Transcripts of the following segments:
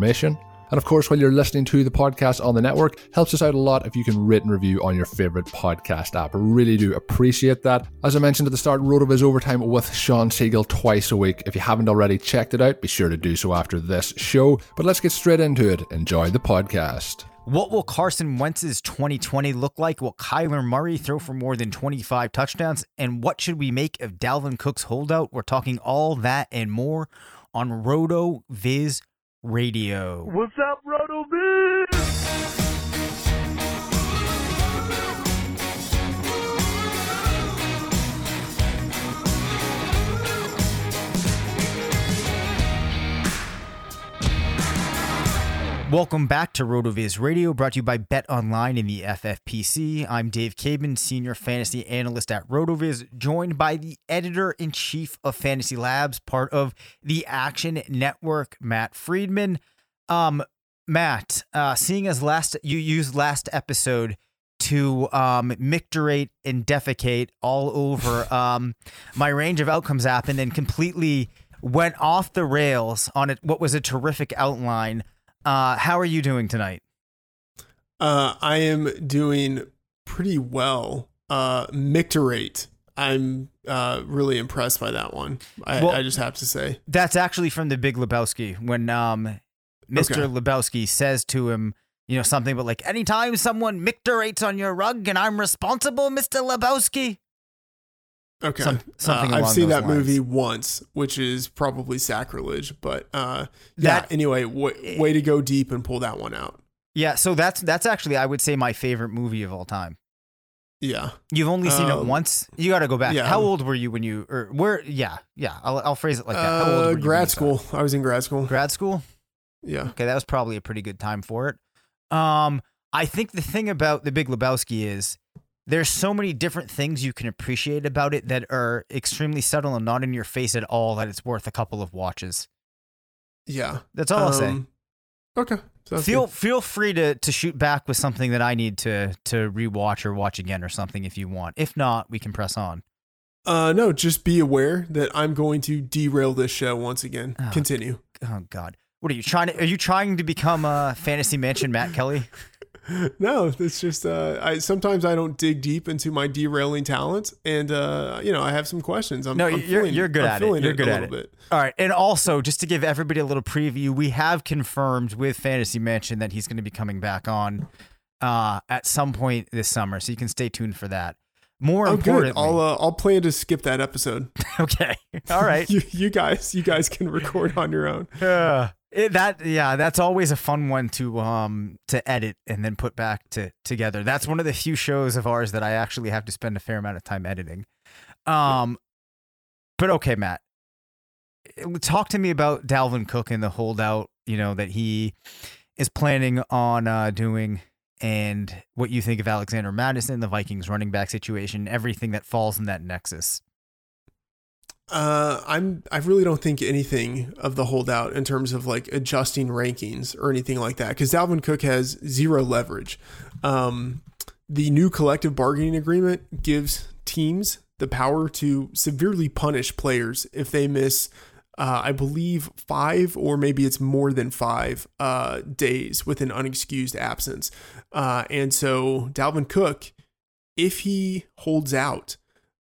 information. And of course, while you're listening to the podcast on the network, helps us out a lot if you can rate and review on your favorite podcast app. Really do appreciate that. As I mentioned at the start, RotoViz Overtime with Shawn Siegele twice a week. If you haven't already checked it out, be sure to do so after this show. But let's get straight into it. Enjoy the podcast. What will Carson Wentz's 2020 look like? Will Kyler Murray throw for more than 25 touchdowns? And what should we make of Dalvin Cook's holdout? We're talking all that and more on Roto Viz Radio. What's up, RotoViz? Welcome back to RotoViz Radio, brought to you by Bet Online in the FFPC. I'm Dave Caban, Senior Fantasy Analyst at RotoViz, joined by the Editor in Chief of Fantasy Labs, part of the Action Network, Matt Freedman. Um, Matt, uh, seeing as last you used last episode to um, micturate and defecate all over um, my range of outcomes app, and then completely went off the rails on it. What was a terrific outline. Uh, how are you doing tonight? Uh, I am doing pretty well. Uh, Micturate. I'm uh, really impressed by that one. I, Well- I just have to say. That's actually from the Big Lebowski when um, Mr. Okay. Lebowski says to him, you know, something but like, anytime someone micturates on your rug and I'm responsible, Mr. Lebowski. Okay. Some- something uh, I've seen that lines. movie once, which is probably sacrilege, but uh, yeah. That- Anyway, w- way to go deep and pull that one out. Yeah, so that's that's actually I would say my favorite movie of all time. Yeah. You've only seen it Um, once. You got to go back. yeah. How old were you when you or where? Yeah, yeah. I'll, I'll phrase it like that. How old Uh, were you when you grad saw school. I was in grad school. Grad school. Yeah. Okay, that was probably a pretty good time for it. Um, I think the thing about The Big Lebowski is there's so many different things you can appreciate about it that are extremely subtle and not in your face at all that it's worth a couple of watches. Yeah. That's all I'll say. Um, Okay. Sounds Feel good. feel free to to shoot back with something that I need to to rewatch or watch again or something if you want. If not, we can press on. Uh, no, just be aware that I'm going to derail this show once again. Oh. Continue. Oh God, what are you trying to? Are you trying to become a fantasy mansion Matt Kelly? no, it's just uh, I sometimes I don't dig deep into my derailing talent, and uh, you know I have some questions. I'm, No, I'm you're feeling- you're good I'm at it. You're good a at it. Bit. All right, and also just to give everybody a little preview, we have confirmed with Fantasy Mansion that he's going to be coming back on uh, at some point this summer, so you can stay tuned for that. More Oh, importantly. I'll uh, I'll plan to skip that episode. okay, all right. you you guys you guys can record on your own. Uh, it, that yeah, that's always a fun one to um to edit and then put back to together. That's one of the few shows of ours that I actually have to spend a fair amount of time editing. Um, but okay, Matt, eh, talk to me about Dalvin Cook and the holdout. You know that he is planning on uh, doing, and what you think of Alexander Mattison, the Vikings running back situation, everything that falls in that nexus. Uh, I'm I really don't think anything of the holdout in terms of like adjusting rankings or anything like that because Dalvin Cook has zero leverage. Um, the new collective bargaining agreement gives teams the power to severely punish players if they miss, uh, I believe, five or maybe it's more than five uh, days with an unexcused absence. Uh, and so Dalvin Cook, if he holds out,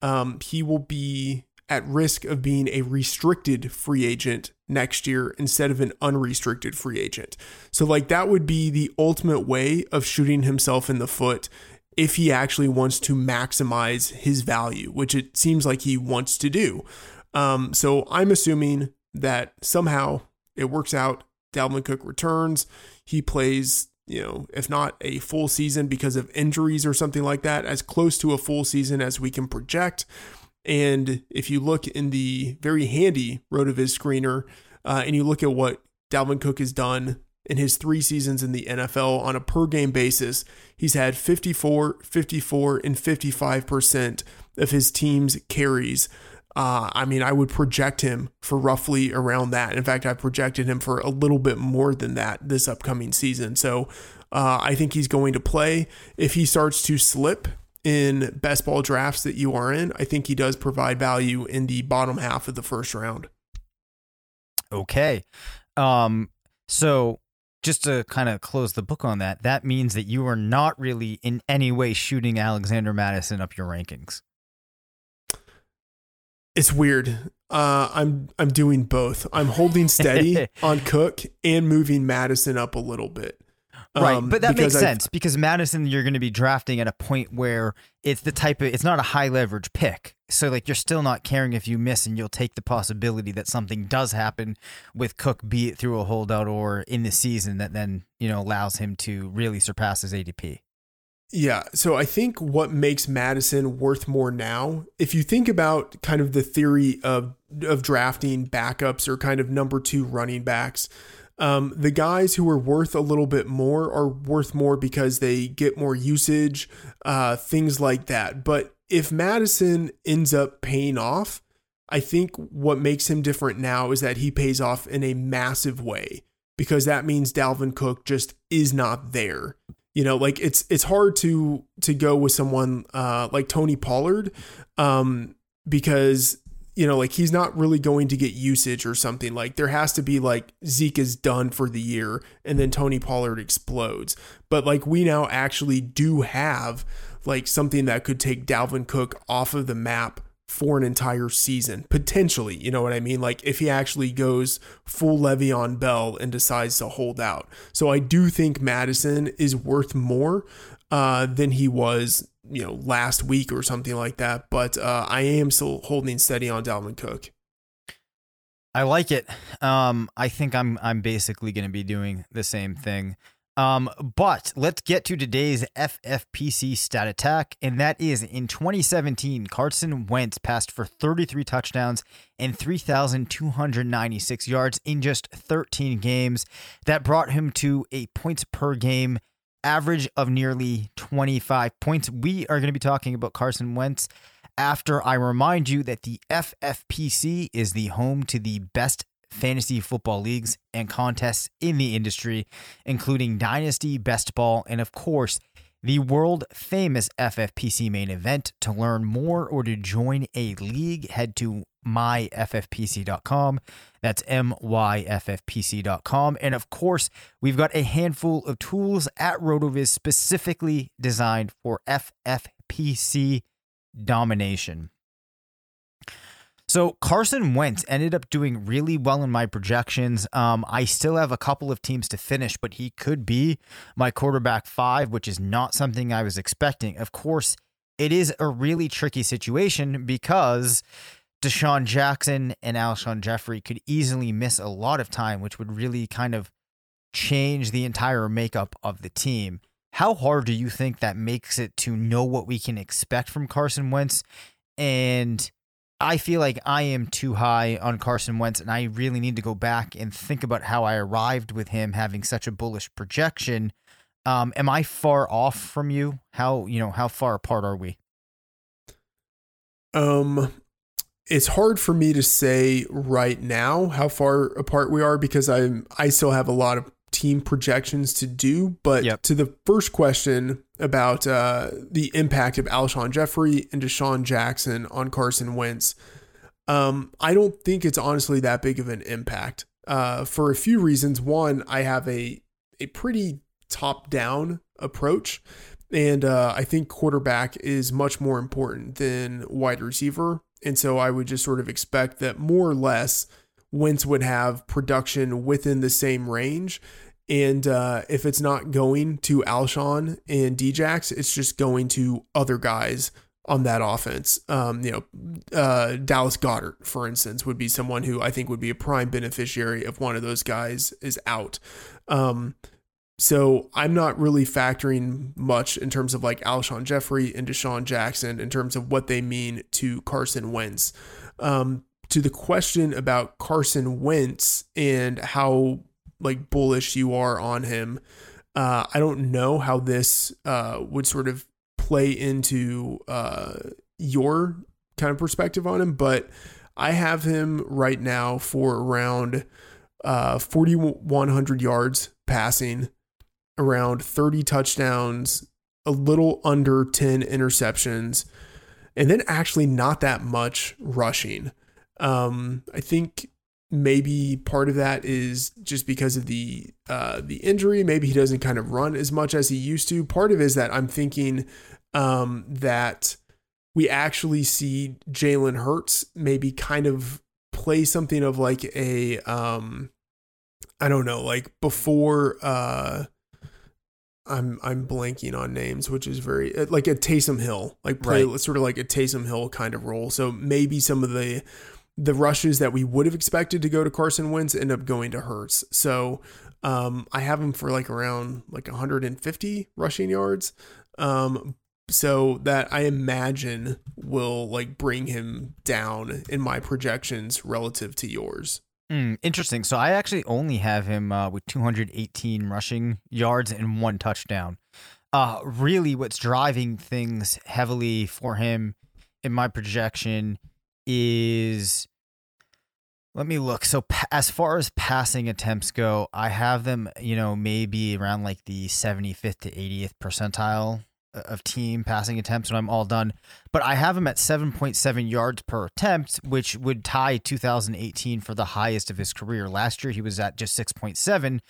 um, he will be at risk of being a restricted free agent next year instead of an unrestricted free agent. So, like, that would be the ultimate way of shooting himself in the foot if he actually wants to maximize his value, which it seems like he wants to do. Um, so, I'm assuming that somehow it works out. Dalvin Cook returns. He plays you know, if not a full season because of injuries or something like that, as close to a full season as we can project. And if you look in the very handy RotoViz screener uh, and you look at what Dalvin Cook has done in his three seasons in the NFL on a per game basis, he's had 54, 54, and 55% of his team's carries. Uh, I mean, I would project him for roughly around that. In fact, I projected him for a little bit more than that this upcoming season. So uh, I think he's going to play. If he starts to slip in best ball drafts that you are in, I think he does provide value in the bottom half of the first round. Okay. Um, so just to kind of close the book on that, that means that you are not really in any way shooting Alexander Mattison up your rankings. It's weird. Uh, I'm I'm doing both. I'm holding steady on Cook and moving Mattison up a little bit. Right, Um, but that makes because I- sense because Mattison, you're going to be drafting at a point where it's the type of it's not a high leverage pick. So like you're still not caring if you miss, and you'll take the possibility that something does happen with Cook, be it through a holdout or in the season, that then you know allows him to really surpass his ADP. Yeah. So I think what makes Mattison worth more now, if you think about kind of the theory of of drafting backups or kind of number two running backs, um, the guys who are worth a little bit more are worth more because they get more usage, uh, things like that. But if Mattison ends up paying off, I think what makes him different now is that he pays off in a massive way because that means Dalvin Cook just is not there. You know, like it's it's hard to to go with someone uh, like Tony Pollard um, because you know like he's not really going to get usage or something. Like there has to be like Zeke is done for the year and then Tony Pollard explodes. But like we now actually do have like something that could take Dalvin Cook off of the map for an entire season potentially you know what i mean like if he actually goes full Le'Veon Bell and decides to hold out so i do think mattison is worth more uh, than he was you know last week or something like that but uh, i am still holding steady on dalvin cook I like it. Um, I think I'm I'm basically going to be doing the same thing. Um, but let's get to today's FFPC stat attack, and that is in 2017, Carson Wentz passed for 33 touchdowns and 3,296 yards in just 13 games. That brought him to a points per game average of nearly 25 points. We are going to be talking about Carson Wentz after I remind you that the FFPC is the home to the best fantasy football leagues and contests in the industry, including Dynasty, Best Ball, and of course, the world famous FFPC main event. To learn more or to join a league, head to myffpc.com. That's myffpc.com. And of course, we've got a handful of tools at RotoViz specifically designed for FFPC domination. So Carson Wentz ended up doing really well in my projections. Um, I still have a couple of teams to finish, but he could be my quarterback five, which is not something I was expecting. Of course, it is a really tricky situation because DeSean Jackson and Alshon Jeffery could easily miss a lot of time, which would really kind of change the entire makeup of the team. How hard do you think that makes it to know what we can expect from Carson Wentz? And I feel like I am too high on Carson Wentz, and I really need to go back and think about how I arrived with him having such a bullish projection. Um, am I far off from you? How you know how far apart are we? Um, it's hard for me to say right now how far apart we are because I'm I still have a lot of team projections to do. But Yep. to the first question about uh, the impact of Alshon Jeffery and DeSean Jackson on Carson Wentz, um, I don't think it's honestly that big of an impact uh, for a few reasons. One, I have a a pretty top down approach. And uh, I think quarterback is much more important than wide receiver. And so I would just sort of expect that more or less Wentz would have production within the same range. And uh, if it's not going to Alshon and Djax, it's just going to other guys on that offense. Um, you know, uh, Dallas Goedert, for instance, would be someone who I think would be a prime beneficiary if one of those guys is out. Um, so I'm not really factoring much in terms of like Alshon Jeffery and DeSean Jackson in terms of what they mean to Carson Wentz. Um, to the question about Carson Wentz and how like bullish you are on him, uh, I don't know how this uh, would sort of play into uh, your kind of perspective on him, but I have him right now for around uh, 4,100 yards passing, around 30 touchdowns, a little under 10 interceptions, and then actually not that much rushing. Um, I think maybe part of that is just because of the uh, the injury. Maybe he doesn't kind of run as much as he used to. Part of it is that I'm thinking um, that we actually see Jalen Hurts maybe kind of play something of like a um, I don't know, like before uh I'm I'm blanking on names, which is very uh, like a Taysom Hill, like play Right. sort of like a Taysom Hill kind of role. So maybe some of the the rushes that we would have expected to go to Carson Wentz end up going to Hurts. So um, I have him for like around like 150 rushing yards. Um, so that I imagine will like bring him down in my projections relative to yours. Hmm, interesting. So I actually only have him uh, with 218 rushing yards and one touchdown. Uh, really, what's driving things heavily for him in my projection is. Let me look. So pa- as far as passing attempts go, I have them, you know, maybe around like the 75th to 80th percentile uh, of team passing attempts when I'm all done. But I have him at 7.7 yards per attempt, which would tie 2018 for the highest of his career. Last year he was at just 6.7.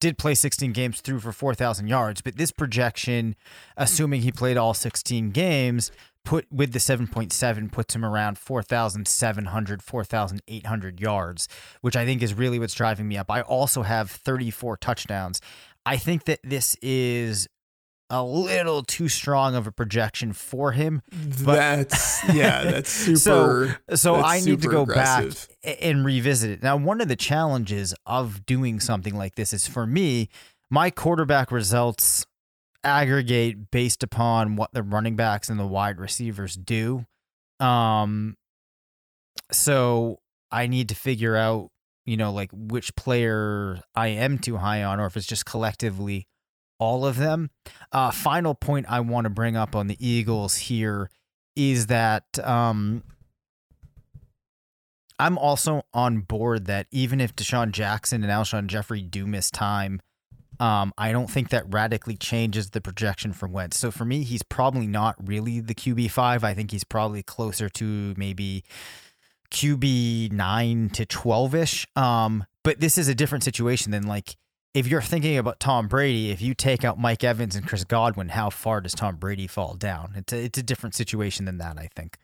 Did play 16 games through for 4,000 yards, but this projection, assuming he played all 16 games, put with the 7.7 puts him around 4,700, 4,800 yards, which I think is really what's driving me up. I also have 34 touchdowns. I think that this is a little too strong of a projection for him. But- that's yeah, that's super. So, so that's I need to go aggressive. back and revisit it. Now, one of the challenges of doing something like this is for me, my quarterback results aggregate based upon what the running backs and the wide receivers do. Um, so I need to figure out, you know, like which player I am too high on, or if it's just collectively all of them. Uh, final point I want to bring up on the Eagles here is that um, I'm also on board that even if DeSean Jackson and Alshon Jeffery do miss time, Um, I don't think that radically changes the projection for Wentz. So for me, he's probably not really the QB five. I think he's probably closer to maybe QB nine to twelve ish. Um, but this is a different situation than like if you're thinking about Tom Brady, if you take out Mike Evans and Chris Godwin, how far does Tom Brady fall down? It's a, it's a different situation than that, I think.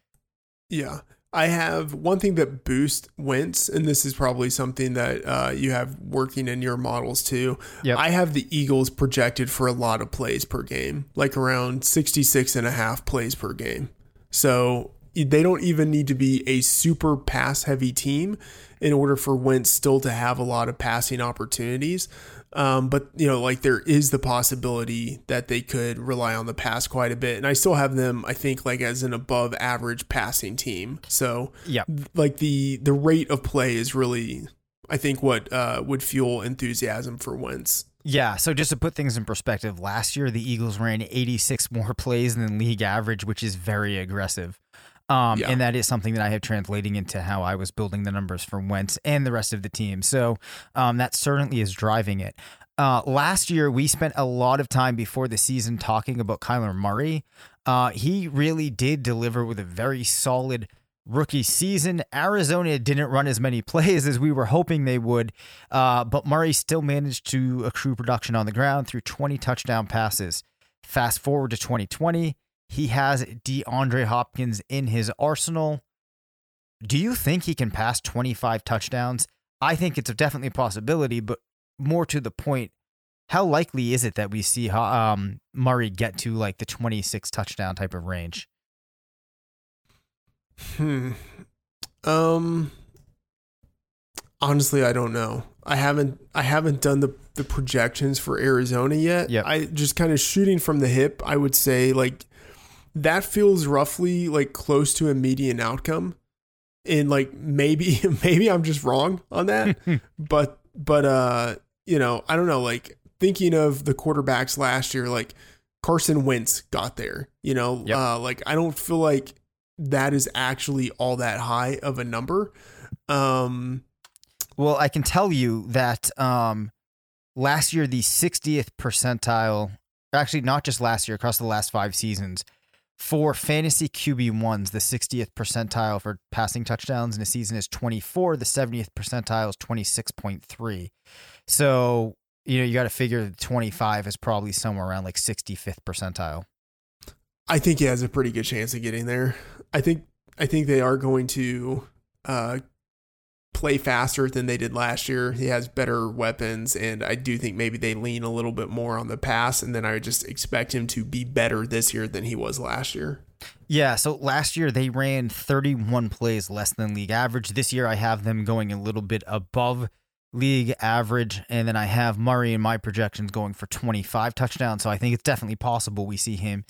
Yeah. I have one thing that boosts Wentz, and this is probably something that uh, you have working in your models too. Yep. I have the Eagles projected for a lot of plays per game, like around 66 and a half plays per game. So they don't even need to be a super pass heavy team in order for Wentz still to have a lot of passing opportunities. Um, but you know, like there is the possibility that they could rely on the pass quite a bit, and I still have them, I think, like as an above average passing team. So, Yeah. like the the rate of play is really, I think, what uh, would fuel enthusiasm for Wentz. Yeah, so just to put things in perspective, last year the Eagles ran 86 more plays than league average, which is very aggressive. Um, Yeah. And that is something that I have translating into how I was building the numbers for Wentz and the rest of the team. So um, that certainly is driving it. Uh, last year, we spent a lot of time before the season talking about Kyler Murray. Uh, he really did deliver with a very solid rookie season. Arizona didn't run as many plays as we were hoping they would, uh, but Murray still managed to accrue production on the ground through 20 touchdown passes. Fast forward to 2020, he has DeAndre Hopkins in his arsenal. Do you think he can pass 25 touchdowns? I think it's definitely a possibility, but more to the point, how likely is it that we see um, Murray get to like the 26 touchdown type of range? Hmm. Um. Honestly, I don't know. I haven't. I haven't done the the projections for Arizona yet. Yep. I just kind of shooting from the hip. I would say like that feels roughly like close to a median outcome. And like maybe maybe I'm just wrong on that. but but uh you know I don't know. Like thinking of the quarterbacks last year, like Carson Wentz got there. You know, Yep. uh, like I don't feel like that is actually all that high of a number. Um, Well, I can tell you that um, last year, the 60th percentile, actually, not just last year, across the last five seasons, for fantasy QB1s, the 60th percentile for passing touchdowns in a season is 24. The 70th percentile is 26.3. So, you know, you got to figure that 25 is probably somewhere around like 65th percentile. I think he has a pretty good chance of getting there. I think I think they are going to uh, play faster than they did last year. He has better weapons, and I do think maybe they lean a little bit more on the pass. And then I just expect him to be better this year than he was last year. Yeah, so last year they ran 31 plays less than league average. This year I have them going a little bit above league average, and then I have Murray in my projections going for 25 touchdowns. So I think it's definitely possible we see him,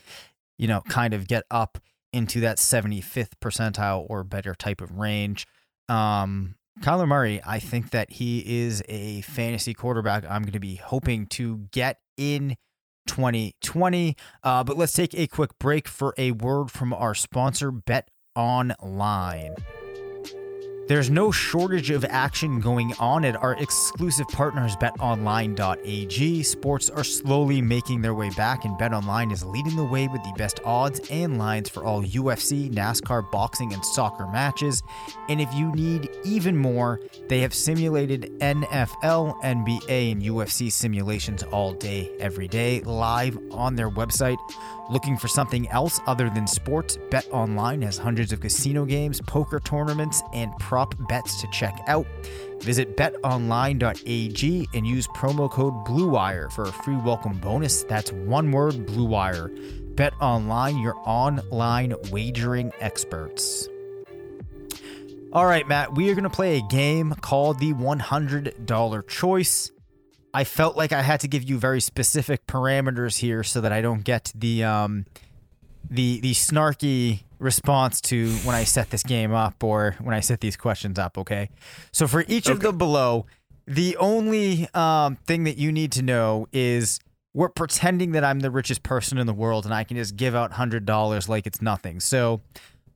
you know, kind of get up into that 75th percentile or better type of range. Um, Kyler Murray, I think that he is a fantasy quarterback. I'm going to be hoping to get in 2020. Uh, but let's take a quick break for a word from our sponsor, Bet Online. There's no shortage of action going on at our exclusive partners, betonline.ag. Sports are slowly making their way back, and BetOnline is leading the way with the best odds and lines for all UFC, NASCAR, boxing, and soccer matches. And if you need even more, they have simulated NFL, NBA, and UFC simulations all day, every day, live on their website. Looking for something else other than sports? Bet Online has hundreds of casino games, poker tournaments, and prop bets to check out. Visit betonline.ag and use promo code BLUEWIRE for a free welcome bonus. That's one word BLUEWIRE. Bet Online, your online wagering experts. All right, Matt, we are going to play a game called the $100 Choice. I felt like I had to give you very specific parameters here so that I don't get the um the the snarky response to when I set this game up or when I set these questions up, okay? So for each of the below, the only um thing that you need to know is we're pretending that I'm the richest person in the world and I can just give out $100 like it's nothing. So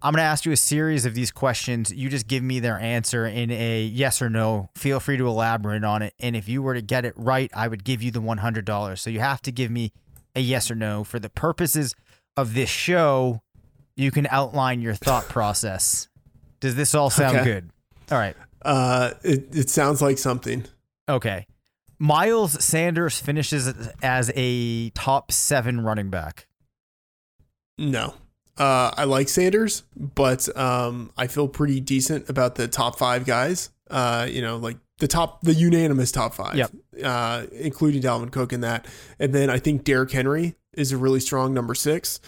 I'm going to ask you a series of these questions. You just give me their answer in a yes or no. Feel free to elaborate on it. And if you were to get it right, I would give you the $100. So you have to give me a yes or no. For the purposes of this show, you can outline your thought process. Does this all sound Okay. good? All right. Uh, it, it sounds like something. Okay. Miles Sanders finishes as a top seven running back. No. Uh, I like Sanders, but um, I feel pretty decent about the top five guys. Uh, you know, like the top, the unanimous top five, Yep. uh, including Dalvin Cook in that. And then I think Derrick Henry is a really strong number six.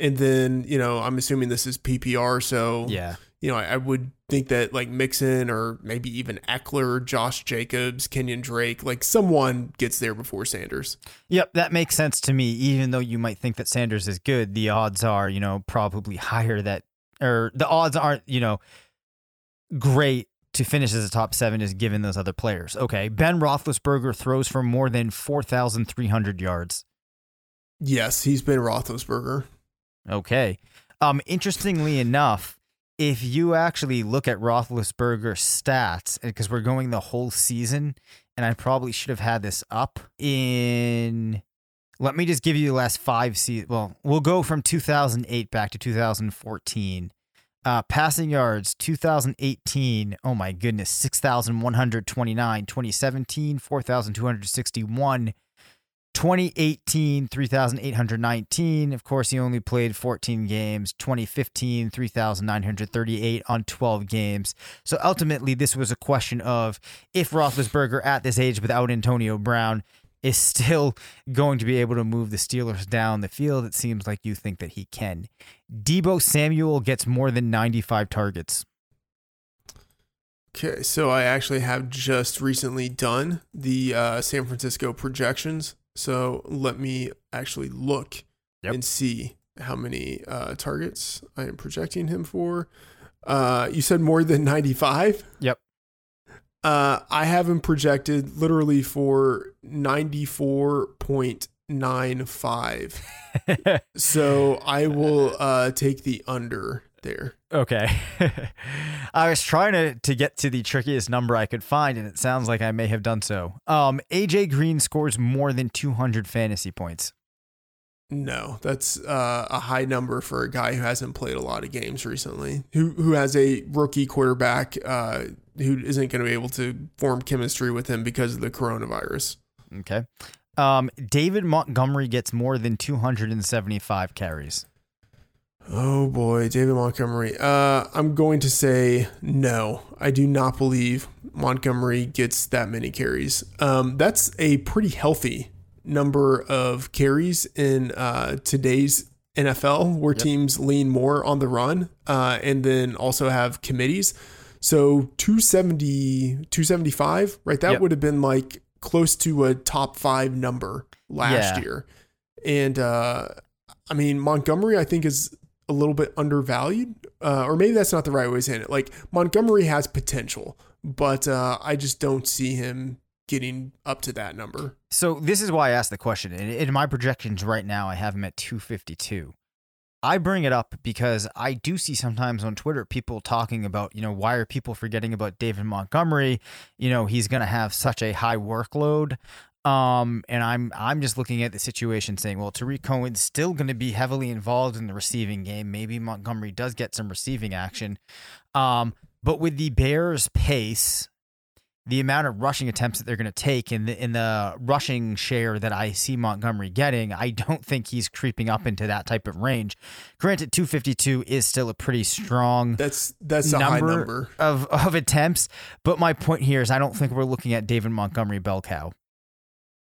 And then, you know, I'm assuming this is PPR. So, Yeah. You know, I, I would think that like Mixon or maybe even Ekeler, Josh Jacobs, Kenyan Drake, like someone gets there before Sanders. Yep, that makes sense to me. Even though you might think that Sanders is good, the odds are, you know, probably higher that, or the odds aren't, you know, great to finish as a top seven is given those other players. Okay, Ben Roethlisberger throws for more than four thousand three hundred yards. Yes, he's been Roethlisberger. Okay. Um, interestingly enough, if you actually look at Roethlisberger's stats, because we're going the whole season, and I probably should have had this up in. Let me just give you the last five seasons. Well, we'll go from 2008 back to 2014. Uh, passing yards, 2018. Oh my goodness, 6,129. 2017, 4,261. 2018, 3,819. Of course, he only played 14 games. 2015, 3,938 on 12 games. So ultimately, this was a question of if Roethlisberger at this age without Antonio Brown is still going to be able to move the Steelers down the field. It seems like you think that he can. Deebo Samuel gets more than 95 targets. Okay, so I actually have just recently done the uh, San Francisco projections. So let me actually look Yep. and see how many uh, targets I am projecting him for. Uh, you said more than 95? Yep. Uh, I have him projected literally for 94.95. so I will uh, take the under there. Okay. I was trying to, to get to the trickiest number I could find, and it sounds like I may have done so. Um, AJ Green scores more than 200 fantasy points. No, that's uh, a high number for a guy who hasn't played a lot of games recently, who who has a rookie quarterback uh, who isn't going to be able to form chemistry with him because of the coronavirus. Okay. Um, David Montgomery gets more than 275 carries. Oh boy, David Montgomery. Uh, I'm going to say no. I do not believe Montgomery gets that many carries. Um, that's a pretty healthy number of carries in uh, today's NFL, where teams lean more on the run uh, and then also have committees. So 270, 275, right? That Yep. would have been like close to a top five number last Yeah. year. And uh, I mean, Montgomery, I think, is a little bit undervalued, uh, or maybe that's not the right way to say it. Like Montgomery has potential, but uh, I just don't see him getting up to that number. So this is why I asked the question. In, in my projections right now, I have him at 252. I bring it up because I do see sometimes on Twitter people talking about, you know, why are people forgetting about David Montgomery? You know, he's going to have such a high workload. Um, and I'm I'm just looking at the situation saying, well, Tarik Cohen's still going to be heavily involved in the receiving game. Maybe Montgomery does get some receiving action. Um, but with the Bears' pace, the amount of rushing attempts that they're going to take in the in the rushing share that I see Montgomery getting, I don't think he's creeping up into that type of range. Granted, 252 is still a pretty strong That's that's a high number. of of attempts, but my point here is I don't think we're looking at David Montgomery bell cow.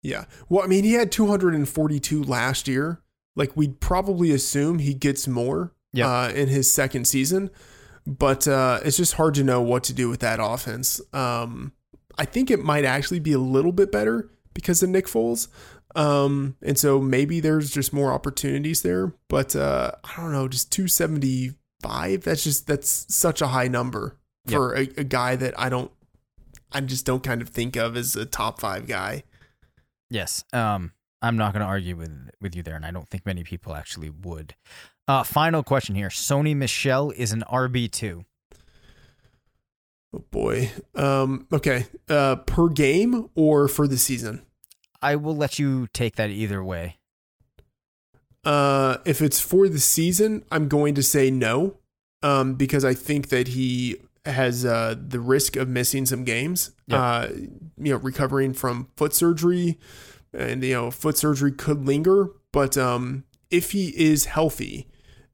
Yeah. Well, I mean, he had 242 last year. Like we'd probably assume he gets more Yep. uh, in his second season, but uh, it's just hard to know what to do with that offense. Um, I think it might actually be a little bit better because of Nick Foles. Um, and so maybe there's just more opportunities there, but uh, I don't know, just 275. That's just, that's such a high number Yep. for a, a guy that I don't, I just don't kind of think of as a top five guy. Yes. Um I'm not going to argue with with you there, and I don't think many people actually would. Uh, final question here: Sony Michel is an RB two. Oh boy. Um, okay. Uh, per game or for the season? I will let you take that either way. Uh, if it's for the season, I'm going to say no, um, because I think that he has uh, the risk of missing some games. Yep. Uh, you know, recovering from foot surgery, and you know, foot surgery could linger. But um, if he is healthy,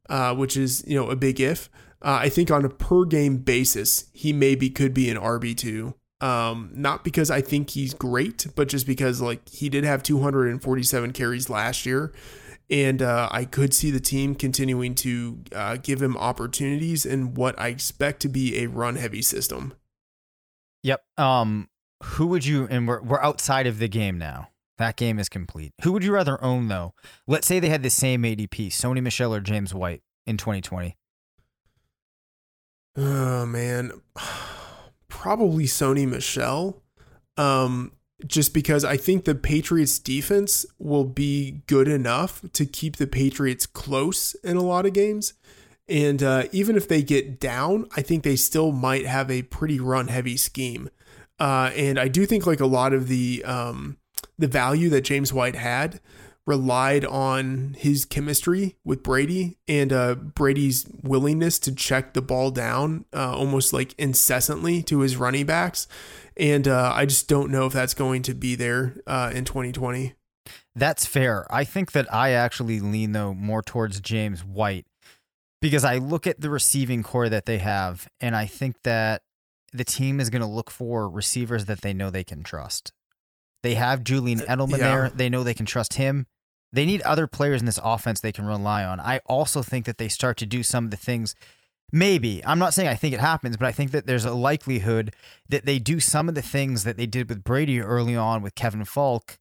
uh, which is you know a big if, uh, I think on a per game basis, he maybe could be an RB two. Um, not because I think he's great, but just because like he did have 247 carries last year, and uh, I could see the team continuing to uh, give him opportunities in what I expect to be a run heavy system. Yep. Um, who would you? And we're we're outside of the game now. That game is complete. Who would you rather own though? Let's say they had the same ADP: Sony Michel or James White in 2020. Oh man, probably Sony Michel. Um, just because I think the Patriots defense will be good enough to keep the Patriots close in a lot of games. And uh, even if they get down, I think they still might have a pretty run heavy scheme. Uh, and I do think like a lot of the um, the value that James White had relied on his chemistry with Brady and uh, Brady's willingness to check the ball down uh, almost like incessantly to his running backs. And uh, I just don't know if that's going to be there uh, in 2020. That's fair. I think that I actually lean though more towards James White because I look at the receiving corps that they have, and I think that the team is going to look for receivers that they know they can trust. They have Julian Edelman yeah. there. They know they can trust him. They need other players in this offense they can rely on. I also think that they start to do some of the things. Maybe I'm not saying I think it happens, but I think that there's a likelihood that they do some of the things that they did with Brady early on with Kevin Faulk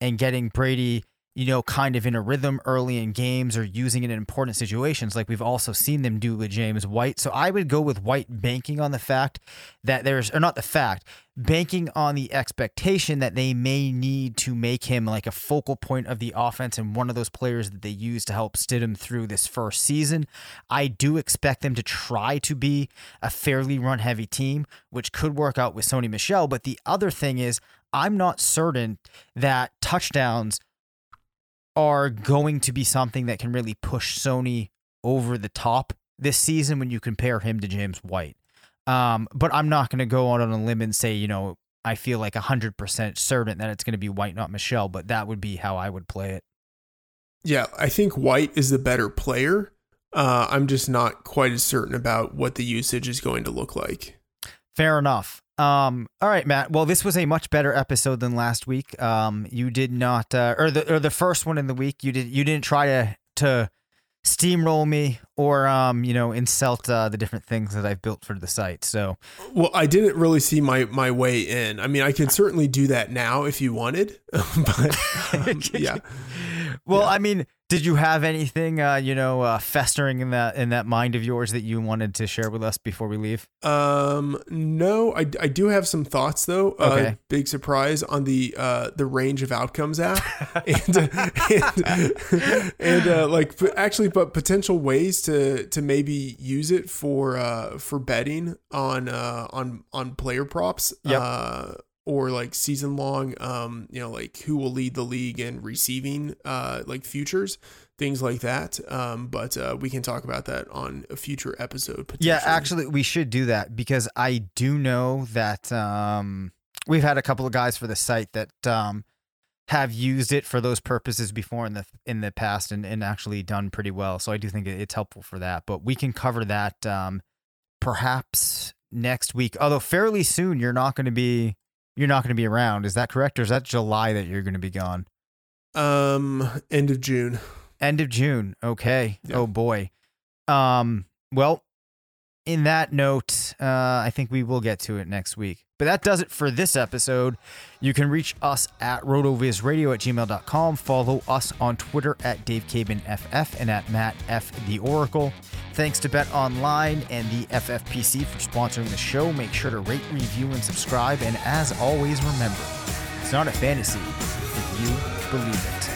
and getting Brady, you know, kind of in a rhythm early in games or using it in important situations, like we've also seen them do with James White. So I would go with White banking on the fact that there's, or not the fact, banking on the expectation that they may need to make him like a focal point of the offense and one of those players that they use to help Stidham through this first season. I do expect them to try to be a fairly run heavy team, which could work out with Sony Michel. But the other thing is, I'm not certain that touchdowns are going to be something that can really push Sony over the top this season when you compare him to James White. Um, but I'm not going to go out on a limb and say, you know, I feel like 100% certain that it's going to be White, not Michel, but that would be how I would play it. Yeah, I think White is the better player. Uh, I'm just not quite as certain about what the usage is going to look like. Fair enough. Um, all right, Matt. Well, this was a much better episode than last week. Um, you did not, uh, or the or the first one in the week. You did you didn't try to to steamroll me or um, you know, insult uh, the different things that I've built for the site. So, Well, I didn't really see my my way in. I mean, I can certainly do that now if you wanted, but um, yeah. well, I mean, did you have anything, uh, you know, uh, festering in that in that mind of yours that you wanted to share with us before we leave? Um, no, I, I do have some thoughts though. Uh, Okay. big surprise on the uh the range of outcomes app, and uh, and, and uh, like actually, but potential ways to to maybe use it for uh for betting on uh on on player props. Yep. Or like season long, um, you know, like who will lead the league in receiving, uh, like futures, things like that. Um, but uh, we can talk about that on a future episode. Yeah, actually, we should do that because I do know that um, we've had a couple of guys for the site that um, have used it for those purposes before in the in the past and, and actually done pretty well. So I do think it's helpful for that. But we can cover that um, perhaps next week. Although fairly soon, you're not going to be you're not going to be around. Is that correct, or is that July that you're going to be gone? Um, end of June. End of June. Okay. Yeah. Oh boy. Um. Well, in that note, uh, I think we will get to it next week. But that does it for this episode. You can reach us at rotovizradio at gmail.com. Follow us on Twitter at DaveCabanFF and at Matt F. The Oracle. Thanks to Bet Online and the FFPC for sponsoring the show. Make sure to rate, review, and subscribe. And as always, remember, it's not a fantasy if you believe it.